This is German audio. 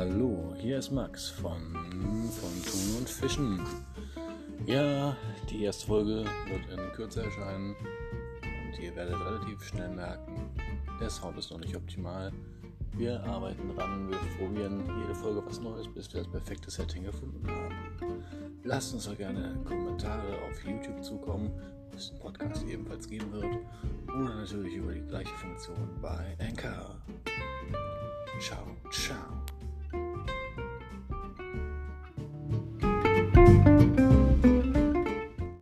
Hallo, hier ist Max von, von Tun und Fischen. Ja, die erste Folge wird in Kürze erscheinen und ihr werdet relativ schnell merken, der Sound ist noch nicht optimal. Wir arbeiten dran, wir probieren jede Folge was Neues, bis wir das perfekte Setting gefunden haben. Lasst uns doch gerne Kommentare auf YouTube zukommen, wo es den Podcast ebenfalls geben wird, oder natürlich über die gleiche Funktion bei Anchor. Ciao, ciao.